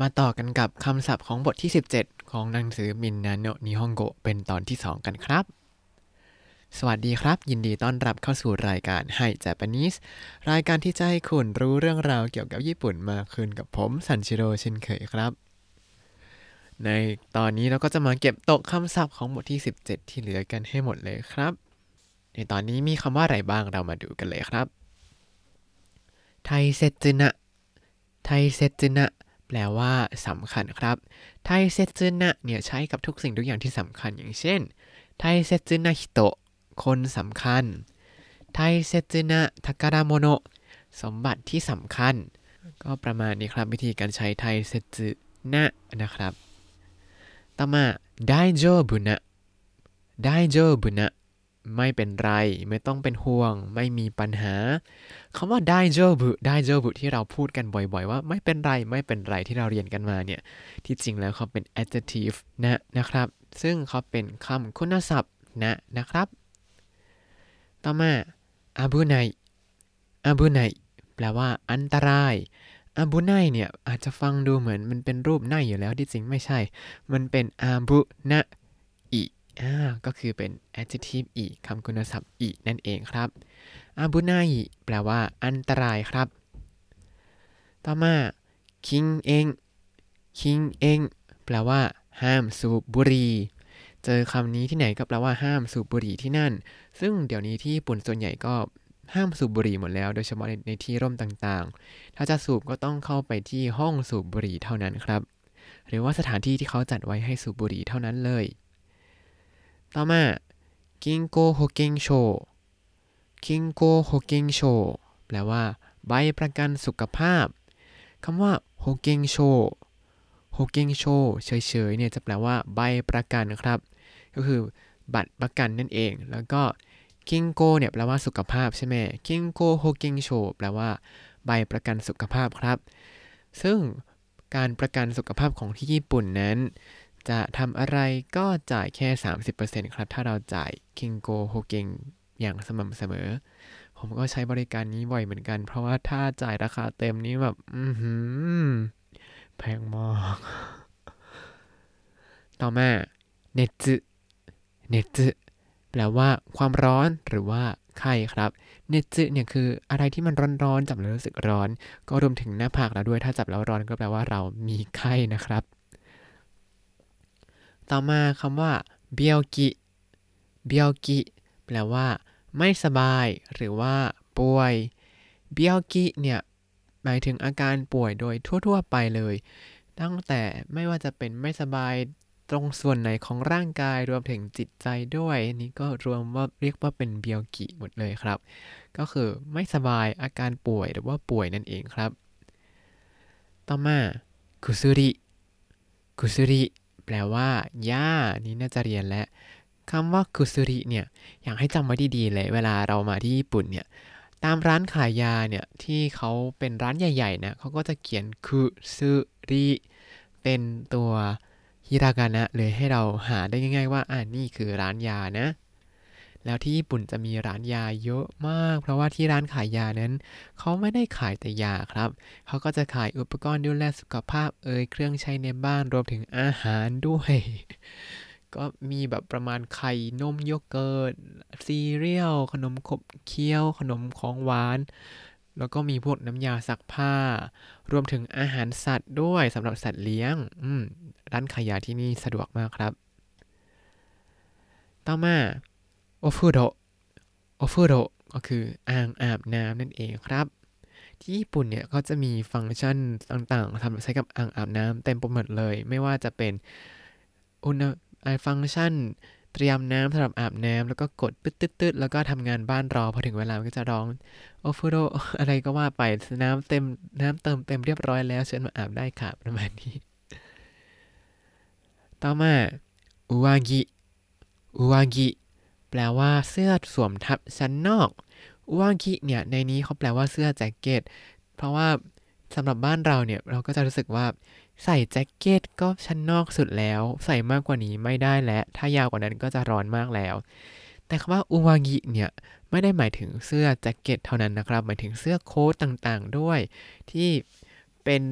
มาต่อกันกับคำศัพท์ของบทที่ 17 ของหนังสือมินนาโนนิฮงโกเป็นตอนที่ 2 กันครับ สวัสดีครับ ยินดีต้อนรับเข้าสู่รายการไฮเจแปนิสรายการที่จะให้คุณรู้เรื่องราวเกี่ยวกับญี่ปุ่นมากขึ้นกับผมซันชิโร่เช่นเคยครับ ในตอนนี้เราก็จะมาเก็บตกคำศัพท์ของบทที่ 17 ที่เหลือกันให้หมดเลยครับ ในตอนนี้มีคำว่าอะไรบ้างเรามาดูกันเลยครับ大切な 大切な แปลว่าสำคัญครับ大切な เนี่ยใช้กับทุกสิ่งทุกอย่างที่สำคัญอย่างเช่นไทเซจุนะฮิโตะคนสำคัญไทเซจุนะทาการาโมโนะสมบัติที่สำคัญ ก็ประมาณนี้ครับวิธีการใช้大切な นะครับ ต่อมา大丈夫な 大丈夫な ไม่เป็นไร ไม่ต้องเป็นห่วง ไม่มีปัญหาคำว่าได้โจอบุได้โจอบุที่เราพูดกันบ่อยๆ ว่าไม่เป็นไรไม่เป็นไรที่เราเรียนกันมาเนี่ย ที่จริงแล้วเขาเป็น adjective นะนะครับ ซึ่งเขาเป็นคำคุณศัพท์นะนะครับ ต่อมาอาบุไนอาบุไนแปลว่าอันตรายอาบุไนเนี่ยอาจจะฟังดูเหมือนมันเป็นรูปไนอยู่แล้วที่จริงไม่ใช่ มันเป็นอาบุนะ อ่าก็คือเป็น adjective อีคำคุณศัพท์อีนั่นเองครับอาบุไนแปลว่า อันตรายครับ ต่อมาคิงเองคิงเองแปลว่า ห้ามสูบบุหรี่เจอคำนี้ที่ไหนก็แปลว่าห้ามสูบบุหรี่ที่นั่น ซึ่งเดี๋ยวนี้ที่ญี่ปุ่นส่วนใหญ่ก็ห้ามสูบบุหรี่หมดแล้ว โดยเฉพาะในในที่ร่มต่างๆ ถ้าจะสูบก็ต้องเข้าไปที่ห้องสูบบุหรี่เท่านั้นครับ หรือว่าสถานที่ที่เขาจัดไว้ให้สูบบุหรี่เท่านั้นเลย ต่อมา健康保険証 健康保険証 แปลว่า ใบประกันสุขภาพคำว่าโฮเกงโชโฮเกงโชเฉยๆเนี่ยจะแปลว่าใบประกันครับ ก็คือบัตรประกันนั่นเอง แล้วก็健康 เนี่ยแปลว่าสุขภาพใช่ไหม健康保険証 แปลว่า ใบประกันสุขภาพครับ ซึ่งการประกันสุขภาพของที่ญี่ปุ่นนั้น จะทำอะไรก็จ่ายแค่ 30%ครับ ถ้าเราจ่ายคิงโกโฮเกงอย่างสม่ำเสมอ ผมก็ใช้บริการนี้บ่อยเหมือนกัน เพราะว่าถ้าจ่ายราคาเต็มนี้แบบ อือหือแพงมาก ต่อมาเนจุเนจุแปลว่าความร้อนหรือว่าไข้ครับ เนจุเนี่ยคืออะไรที่มันร้อนๆจับแล้วรู้สึกร้อน ก็รวมถึงหน้าผากเราด้วยถ้าจับแล้วร้อนก็แปลว่าเรามีไข้นะครับ ต่อมาคำว่าเบียวกิเบียวกิแปลว่า ไม่สบาย หรือว่า ป่วยเบียวกิเนี่ยหมายถึงอาการป่วยโดยทั่ว ๆ ไปเลย ตั้งแต่ไม่ว่าจะเป็นไม่สบายตรงส่วนไหนของร่างกายรวมถึงจิตใจด้วยนี่ก็รวมว่าเรียกว่าเป็นเบียวกิหมดเลยครับ ก็คือไม่สบายอาการป่วยหรือว่าป่วยนั่นเองครับ ต่อมาคุซุริคุซุริ แปลว่ายานี่น่าจะเรียนแล้วคำว่าคุซุริเนี่ยอยากให้จำไว้ดีๆเลย เวลาเรามาที่ญี่ปุ่นเนี่ยตามร้านขายยาเนี่ยที่เขาเป็นร้านใหญ่ๆนะเขาก็จะเขียนคุซุริเป็นตัวฮิรากานะเลยให้เราหาได้ง่าย ๆ ว่าอ่านี่คือร้านยานะ แล้วที่ญี่ปุ่นจะมีร้านยาเยอะมาก เพราะว่าที่ร้านขายยานั้น เขาไม่ได้ขายแต่ยาครับ เขาก็จะขายอุปกรณ์ดูแลสุขภาพเอ่ยเครื่องใช้ในบ้านรวมถึงอาหารด้วย ก็มีแบบประมาณไข่นมโยเกิร์ตซีเรียลขนมขบเคี้ยว ขนมของหวาน แล้วก็มีพวกน้ำยาซักผ้า รวมถึงอาหารสัตว์ด้วยสำหรับสัตว์เลี้ยงร้านขายยาที่นี่สะดวกมากครับ ต่อมา โอฟุโดโอฟุโดก็คืออ่างอาบน้ำนั่นเองครับ ที่ญี่ปุ่นเนี่ยก็จะมีฟังก์ชันต่างๆทำใช้กับอ่างอาบน้ำเต็มไปหมดเลย ไม่ว่าจะเป็นอุณไอฟังก์ชันเตรียมน้ำสำหรับอาบน้ำแล้วก็กดตึ๊ดตึ๊ดแล้วก็ทำงานบ้านรอพอถึงเวลาก็จะร้องโอฟูโดอะไรก็ว่าไปน้ำเต็มน้ำเติมเต็มเรียบร้อยแล้วเชิญมาอาบได้ค่ะประมาณนี้ ต่อมาอุวากิอุวากิ แปลว่าเสื้อสวมทับชั้นนอกอุวากิเนี่ยในนี้เขาแปลว่าเสื้อแจ็คเก็ต เพราะว่าสำหรับบ้านเราเนี่ยเราก็จะรู้สึกว่าใส่แจ็คเก็ตก็ชั้นนอกสุดแล้ว ใส่มากกว่านี้ไม่ได้แล้วถ้ายาวกว่านั้นก็จะร้อนมากแล้ว แต่คำว่าอุวางิเนี่ยไม่ได้หมายถึงเสื้อแจ็คเก็ตเท่านั้นนะครับ หมายถึงเสื้อโค้ทต่างๆด้วย ที่เป็น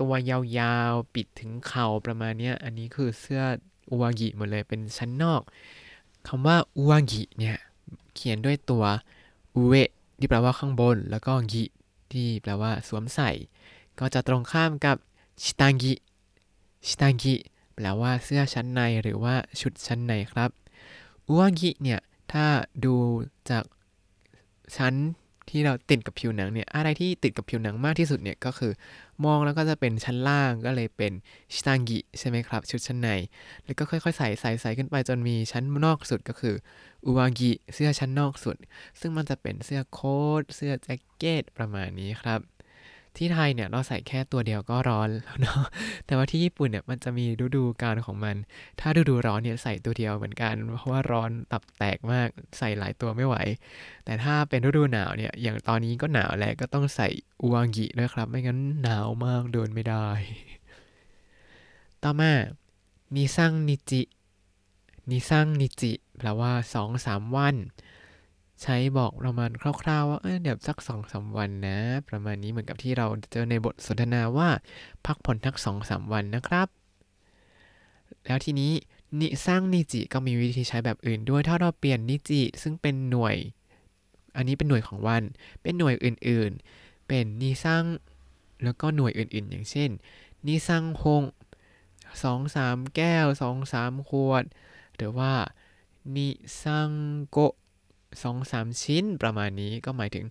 ตัวยาวๆ ปิดถึงเข่าประมาณนี้อันนี้คือเสื้ออุวากิหมดเลยเป็นชั้นนอก คำว่าอุวากิเนี่ยเขียนด้วยตัวอุเวที่แปลว่าข้างบน แล้วก็กิที่แปลว่าสวมใส่ ก็จะตรงข้ามกับชิตังกิชิตังกิแปลว่าเสื้อชั้นในหรือว่าชุดชั้นในครับอุวากิเนี่ยถ้าดูจากชั้น ที่เราติดกับผิวหนังเนี่ยอะไรที่ติดกับผิวหนังมากที่สุดเนี่ยก็คือ มองแล้วก็จะเป็นชั้นล่างก็เลยเป็นชิตังกิใช่ไหมครับ ชุดชั้นใน แล้วก็ค่อยๆใส่ใส่ใส่ขึ้นไปจนมีชั้นนอกสุดก็คืออุวากิเสื้อชั้นนอกสุด ซึ่งมันจะเป็นเสื้อโค้ทเสื้อแจ็คเก็ตประมาณนี้ครับ ที่ไทยเนี่ยเราใส่แค่ตัวเดียวก็ร้อนแล้วเนาะแต่ว่าที่ญี่ปุ่นเนี่ยมันจะมีฤดูกาลของมัน ถ้าฤดูร้อนเนี่ยใส่ตัวเดียวเหมือนกัน เพราะว่าร้อนตับแตกมากใส่หลายตัวไม่ไหว แต่ถ้าเป็นฤดูหนาวเนี่ยอย่างตอนนี้ก็หนาวแล้วก็ต้องใส่อุวางิด้วยครับ ไม่งั้นหนาวมากเดินไม่ได้ ต่อมานิซังนิจินิซังนิจิแปลว่าสองสามวัน ใช้บอกประมาณคร่าวๆว่าเออเดี๋ยวสักสองสาวันนะ ประมาณนี้เหมือนกับที่เราเจอในบทสนทนาว่าพักผ่อนทักสองสาวันนะครับ แล้วทีนี้นิสร้างนิจิก็มีวิธีใช้แบบอื่นด้วยถ้าเราเปลี่ยนนิจิซึ่งเป็นหน่วย อันนี้เป็นหน่วยของวัน เป็นหน่วยอื่นๆ เป็นนิสซังแล้วก็หน่วยอื่นๆ อย่างเช่นนิสซังฮงสองสามแก้วสองสามขวด หรือว่านิซังโก สองสามชิ้นประมาณนี้ก็หมายถึง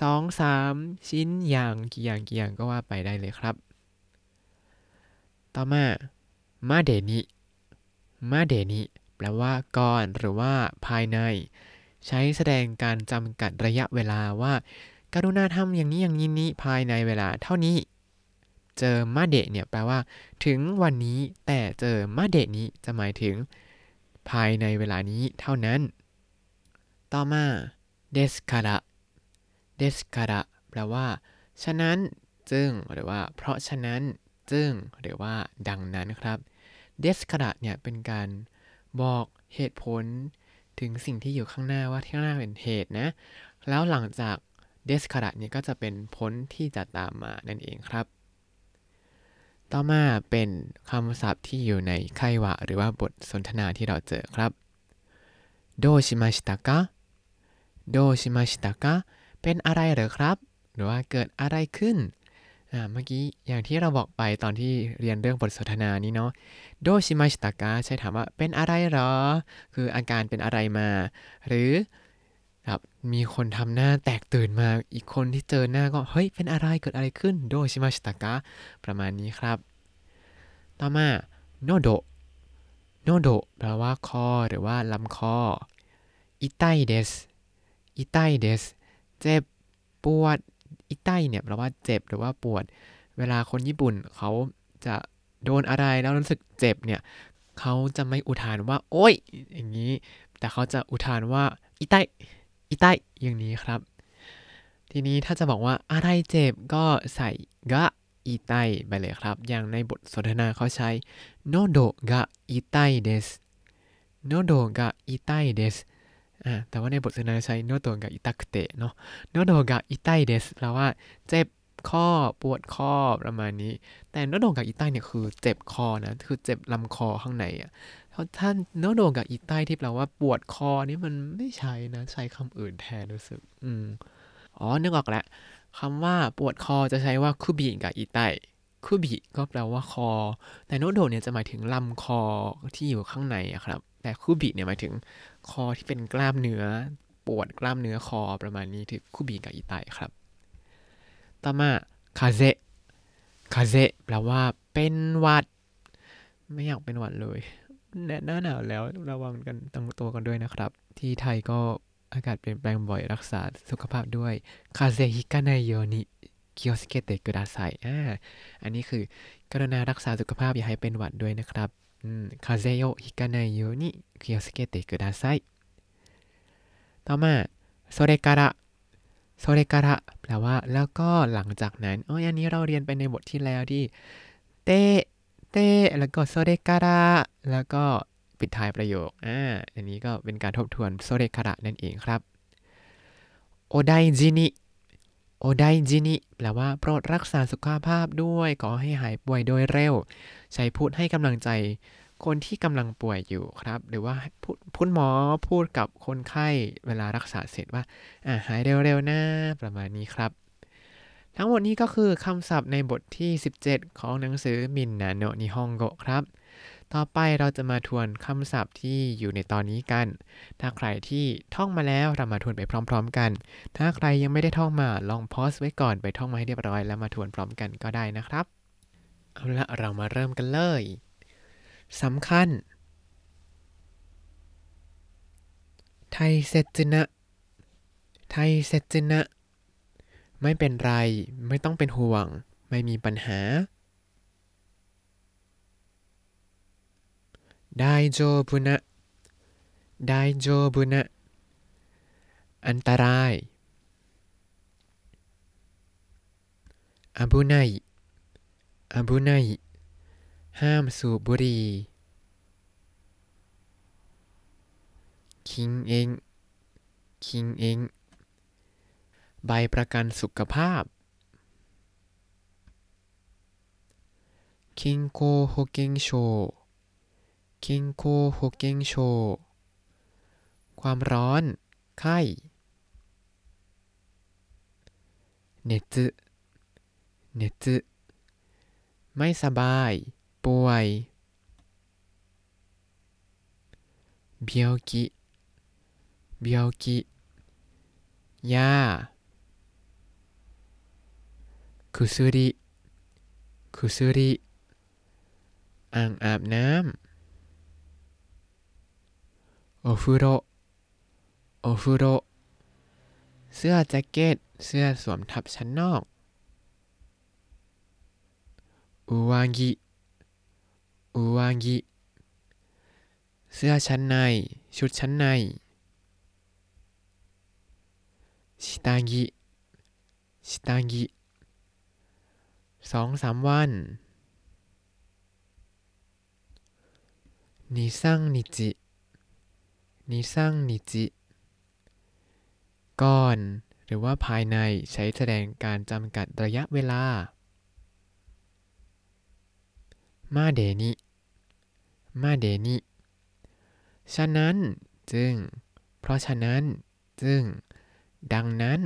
สองสามชิ้นอย่างกี่อย่างกี่อย่างก็ว่าไปได้เลยครับ ต่อมามาเดนิมาเดนิแปลว่าก่อนหรือว่าภายใน ใช้แสดงการจำกัดระยะเวลาว่าการุณาทำอย่างนี้อย่างนี้นี้ภายในเวลาเท่านี้ เจอมาเดเนี่ยแปลว่า ถึงวันนี้แต่เจอมาเดนี้จะหมายถึง ภายในเวลานี้เท่านั้น ต่อมาเดสคาระเดสคาระแปลว่า ฉะนั้นจึงหรือว่า เพราะฉะนั้นจึงหรือว่าดังนั้นครับเดสคาระเนี่ยเป็นการบอกเหตุผลถึงสิ่งที่อยู่ข้างหน้าว่าที่ข้างหน้าเป็นเหตุนะ แล้วหลังจากเดสคาระเนี่ยก็จะเป็นผลที่จะตามมานั่นเองครับ ต่อมาเป็นคำศัพท์ที่อยู่ในไควะ หรือว่าบทสนทนาที่เราเจอครับโดชิมาชิตะกะ โดชิมาชิตะกะเป็นอะไรเหรอครับ หรือว่าเกิดอะไรขึ้นเมื่อกี้อย่างที่เราบอกไปตอนที่เรียนเรื่องบทสนทนานี้เนาะโดชิมาชิตะกะใช้ถามว่าเป็นอะไรหรอ คืออาการเป็นอะไรมา หรือครับมีคนทำหน้าแตกตื่นมาอีกคนที่เจอหน้าก็ เฮ้ย เป็นอะไรเกิดอะไรขึ้นโดชิมาชิตะกะประมาณนี้ครับ ต่อมาโนโดโนโดแปลว่าคอ หรือว่าลำคออิไตเดส อิไตเดสเจ็บปวดอิไตเนี่ยแปลว่าเจ็บหรือว่าปวด เวลาคนญี่ปุ่นเขาจะโดนอะไรแล้วรู้สึกเจ็บเนี่ยเขาจะไม่อุทานว่า โอ้ย อย่างนี้ แต่เขาจะอุทานว่าอิไตอิไตอย่างนี้ครับ ทีนี้ถ้าจะบอกว่าอะไรเจ็บก็ใส่กะอีไตไปเลยครับ อย่างในบทสนทนาเขาใช้โนโดกะอีไตเดสโนโดกะอีไตเดส อ่าแต่ว่าในบทสนทนาใช้โนโดกะอิตาคุเตะเนาะโนโดกะอิไตเดสแปลว่าเจ็บข้อปวดข้อประมาณนี้ แต่โนโดกะอิไตเนี่ยคือเจ็บคอนะ คือเจ็บลำคอข้างในอะถ้าโนโดกะอิไตที่แปลว่าปวดคอนี่มันไม่ใช่นะ ใช้คำอื่นแทนรู้สึก อืมอ๋อนึกออกแล้วคำว่าปวดคอจะใช้ว่าคุบิกับอีไต คุบิก็แปลว่าคอ แต่โนโดเนี่ยจะหมายถึงลำคอที่อยู่ข้างในครับ แต่คุบิเนี่ยหมายถึงคอที่เป็นกล้ามเนื้อ ปวดกล้ามเนื้อคอประมาณนี้ถึงคุบิกับอีไตครับ ต่อมาคาเซ風邪 แปลว่าเป็นหวัด ไม่อยากเป็นหวัดเลยแน่หน้าหนาวแล้วระวังกันตั้งตัวกันด้วยนะครับ ที่ไทยก็อากาศเปลี่ยนแปลงบ่อยรักษาสุขภาพด้วย風邪ひかないように 気をつけてくださいอ่าอันนี้คือกรุณารักษาสุขภาพอย่าให้เป็นหวัดด้วยนะครับ風邪をひかないように気をつけてくださいต่อมาそれからโซเรการะแปลว่าแล้วก็หลังจากนั้นอ๋ออันนี้เราเรียนไปในบทที่แล้วที่เตเตแล้วก็โซเรการะแล้วก็ปิดท้ายประโยคอ่าอันนี้ก็เป็นการทบทวนโซเรคาระนั่นเองครับโอไดจินิ โอไดจินิแปลว่าโปรดรักษาสุขภาพด้วยขอให้หายป่วยโดยเร็ว ใช้พูดให้กำลังใจ คนที่กำลังป่วยอยู่ครับ หรือว่าพูดพูดหมอพูดกับคนไข้เวลารักษาเสร็จว่าอ่าหายเร็วๆนะประมาณนี้ครับ ทั้งหมดนี้ก็คือคำศัพท์ในบทที่ 17 ของหนังสือมินนาโนนิฮงโกครับ ต่อไปเราจะมาทวนคำศัพท์ที่อยู่ในตอนนี้กัน ถ้าใครที่ท่องมาแล้วเรามาทวนไปพร้อม ๆ กัน ถ้าใครยังไม่ได้ท่องมาลองพอสไว้ก่อนไปท่องมาให้เรียบร้อยแล้วมาทวนพร้อมกันก็ได้นะครับ เอาละเรามาเริ่มกันเลยสำคัญ ไทยเซจินะ ไทยเซจินะ ไม่เป็นไร ไม่ต้องเป็นห่วง ไม่มีปัญหา ไดโจบุนะไดโจบุนะอันตรายอาบุไนอาบุไนห้ามสูบบุหรี่คิงเองคิงเองใบประกันสุขภาพคิงโคโฮเกงโชคิงโคโฮเกงโชความร้อน ไข้เนซึเนซึไม่สบาย ป่วยเบียวกิเบียวกิยาคุซุริคุซุริอ่างอาบน้ำ โอฟุโรโอฟุโรเสื้อแจ็คเก็ต เสื้อสวมทับชั้นนอกอุวางิอุวางิเสื้อชั้นใน ชุดชั้นใน ชิตางิ ชิตางิสองสามวันนิซังนิจิ นิซังนิจิ ก่อน หรือว่าภายในใช้แสดงการจำกัดระยะเวลา มาเดนิ มาเดนิ ฉะนั้น จึง เพราะฉะนั้น จึง ดังนั้น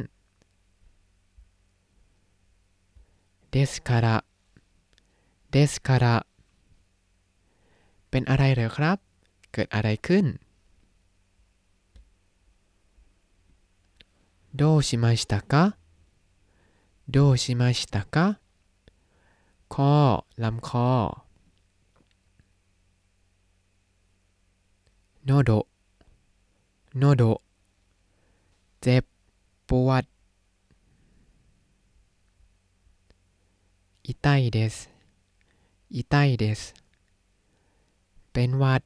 เดสคาระ เดสคาระ เป็นอะไรเหรอครับ เกิดอะไรขึ้น どうしましたかどうしましたかคอลำคอโนโดโนโดเจ็บ ปวด痛いです痛いですเป็นหวัด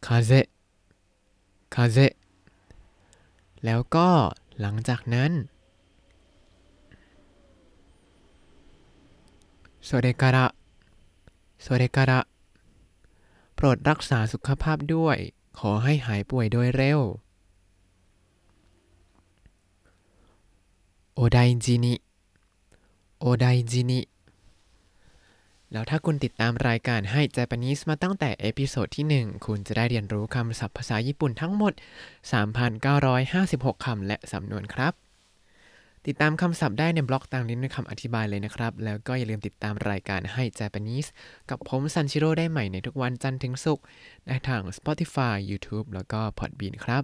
風 邪風邪แล้วก็หลังจากนั้นそれからそれからโปรดรักษาสุขภาพด้วย ขอให้หายป่วยโดยเร็วโอไดจินิโอไดจินิ แล้วถ้าคุณติดตามรายการให้ Japanese มาตั้งแต่ episode ที่ 1 คุณจะได้เรียนรู้คำศัพท์ภาษาญี่ปุ่นทั้งหมด 3,956 คำและสำนวนครับ ติดตามคำศัพท์ได้ในบล็อกตามลิงก์ในคำอธิบายเลยนะครับ แล้วก็อย่าลืมติดตามรายการให้ Japanese กับผมซันชิโร่ได้ใหม่ในทุกวันจันทร์ถึงศุกร์ได้ทาง Spotify YouTube แล้วก็ Podbean ครับ